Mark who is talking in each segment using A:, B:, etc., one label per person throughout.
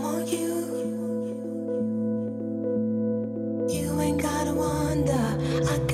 A: Never get my love like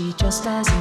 B: she just doesn't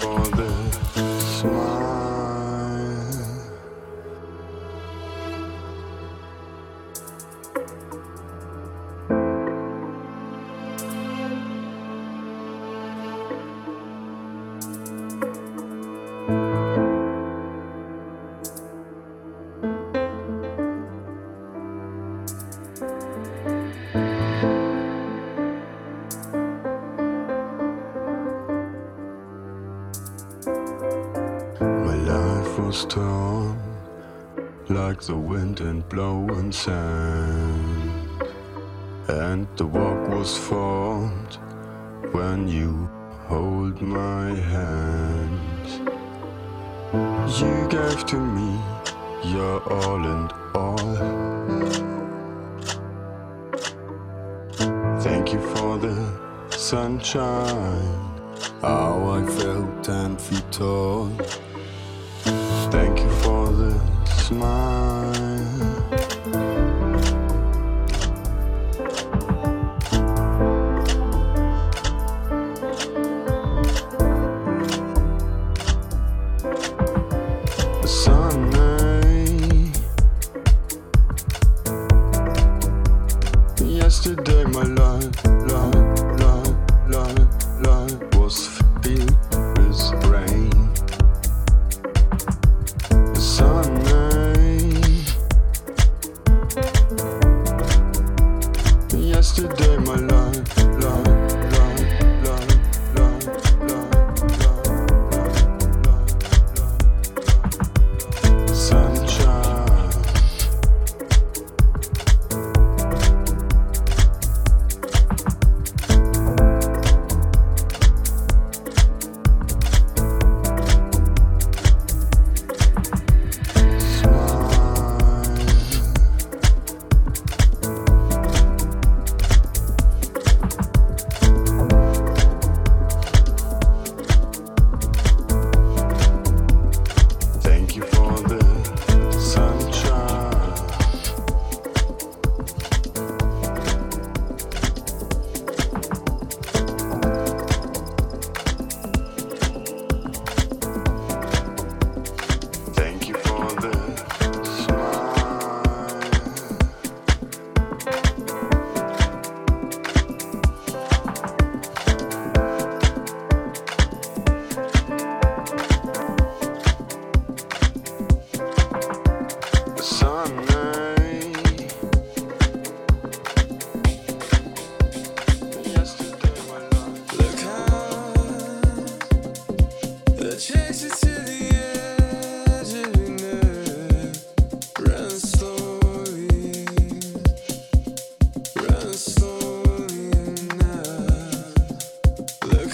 B: the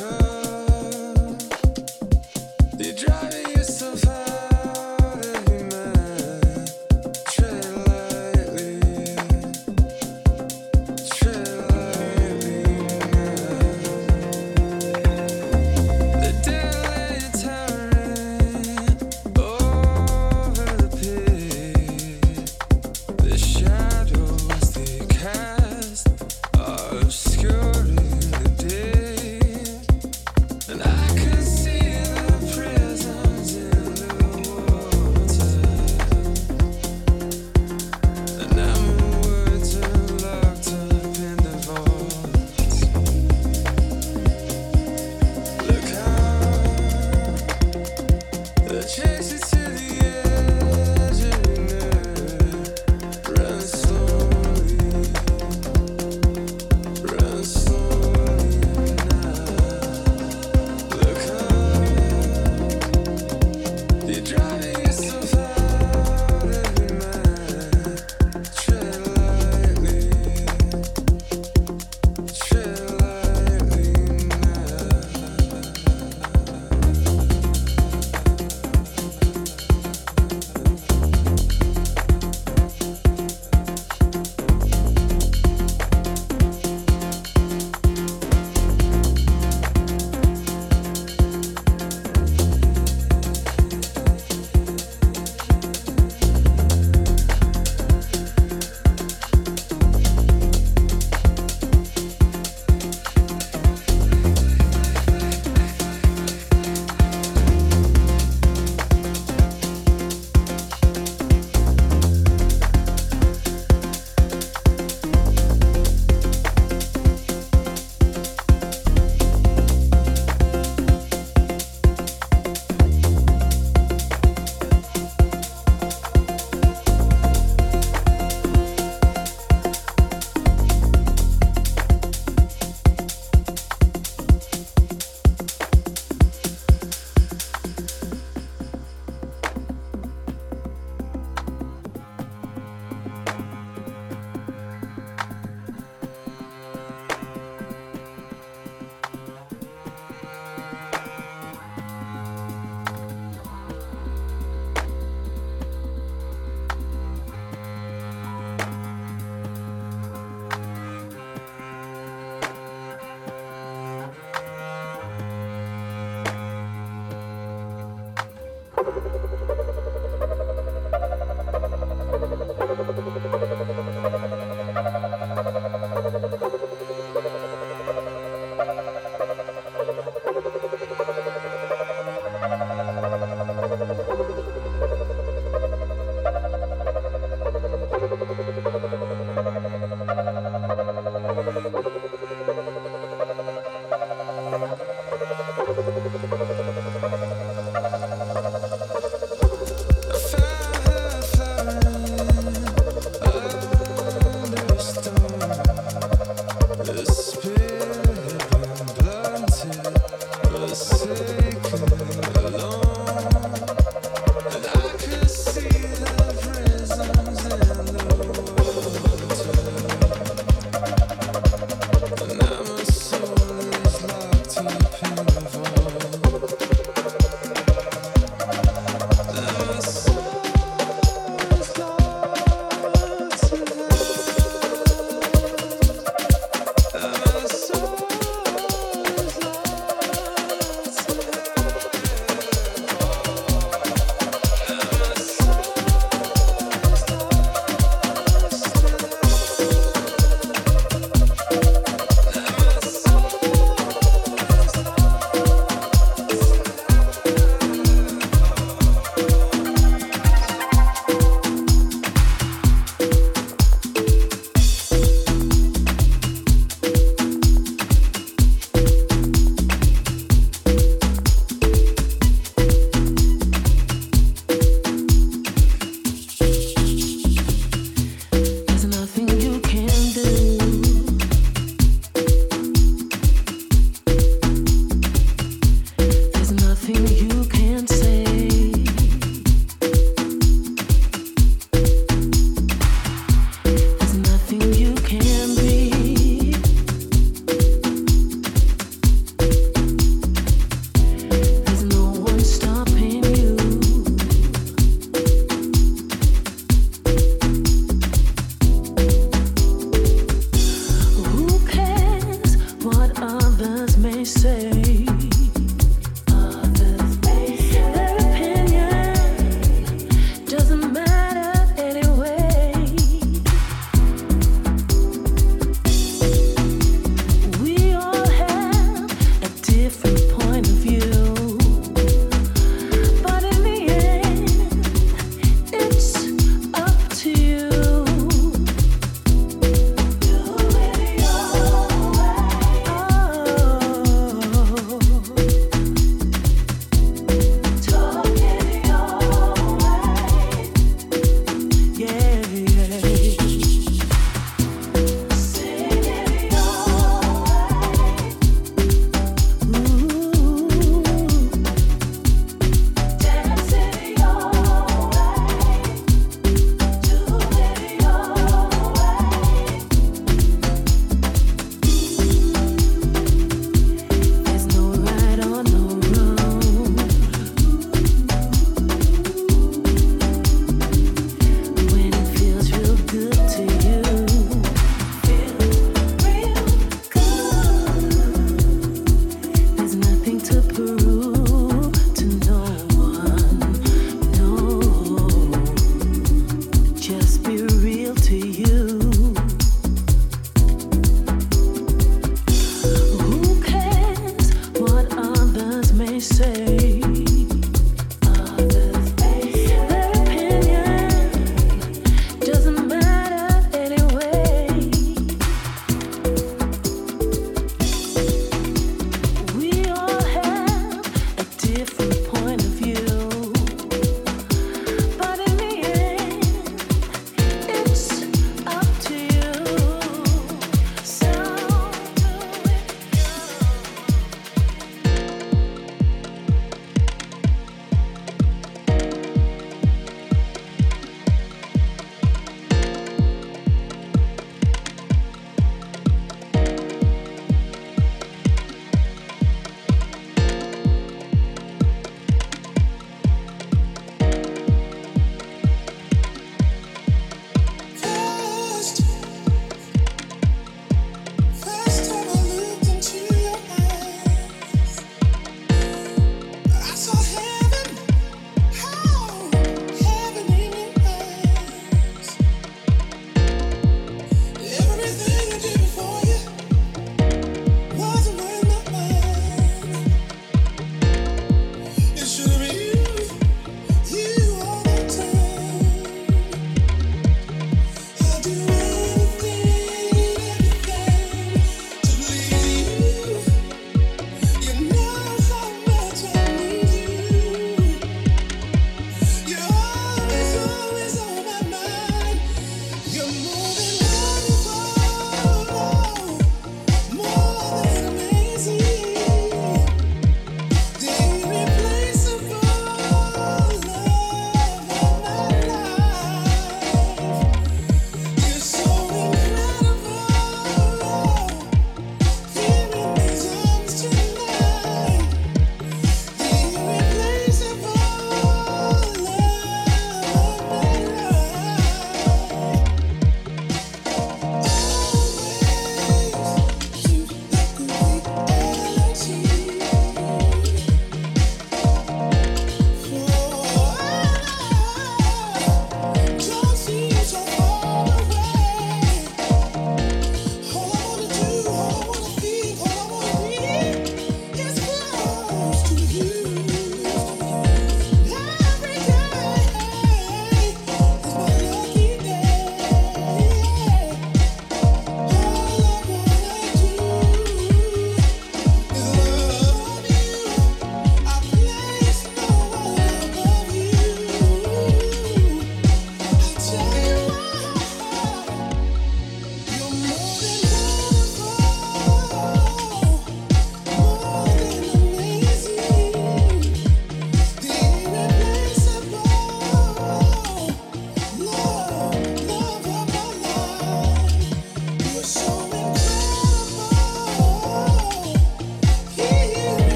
C: girl.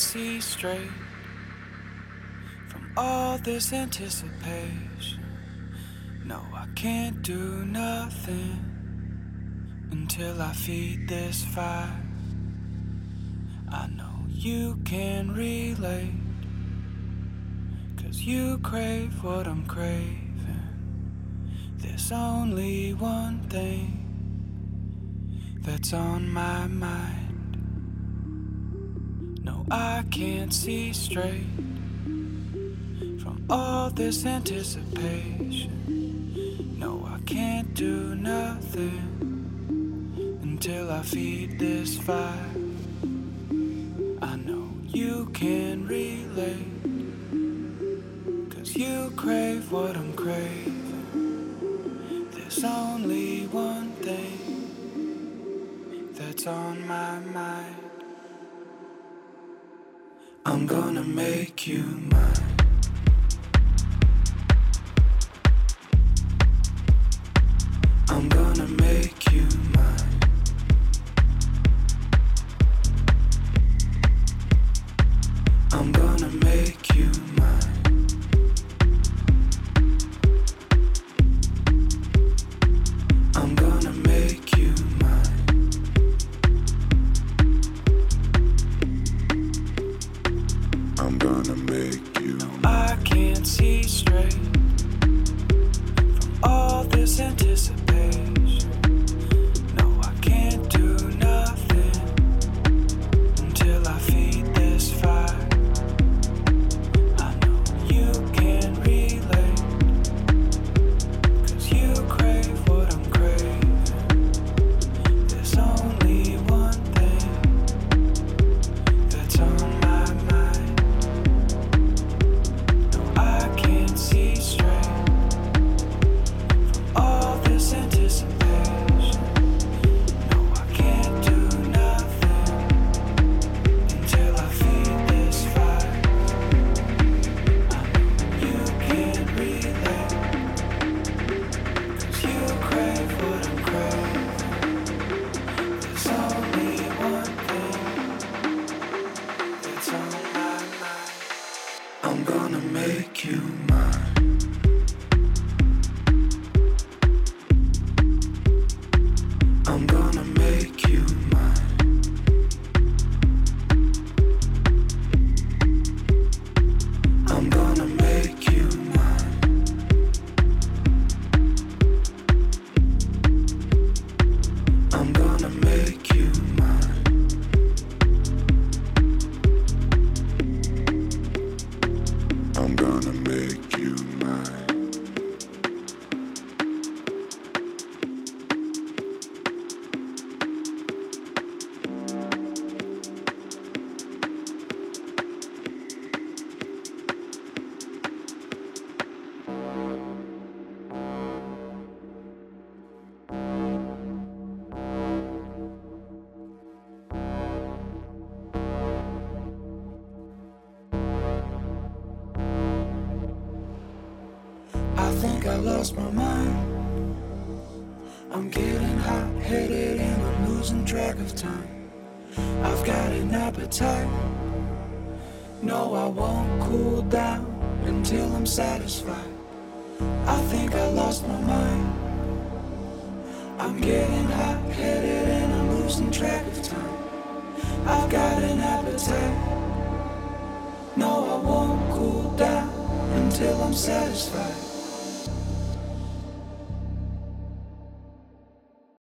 C: See
D: straight from all this anticipation. No, I can't do nothing until I feed this fire. I know you can relate, cause you crave what I'm craving. There's only one thing that's on my mind. See straight from all this anticipation. No, I can't do nothing until I feed this fire. I know you can relate, cause you crave what I'm craving. There's only one thing that's on my mind. I'm gonna make you mine.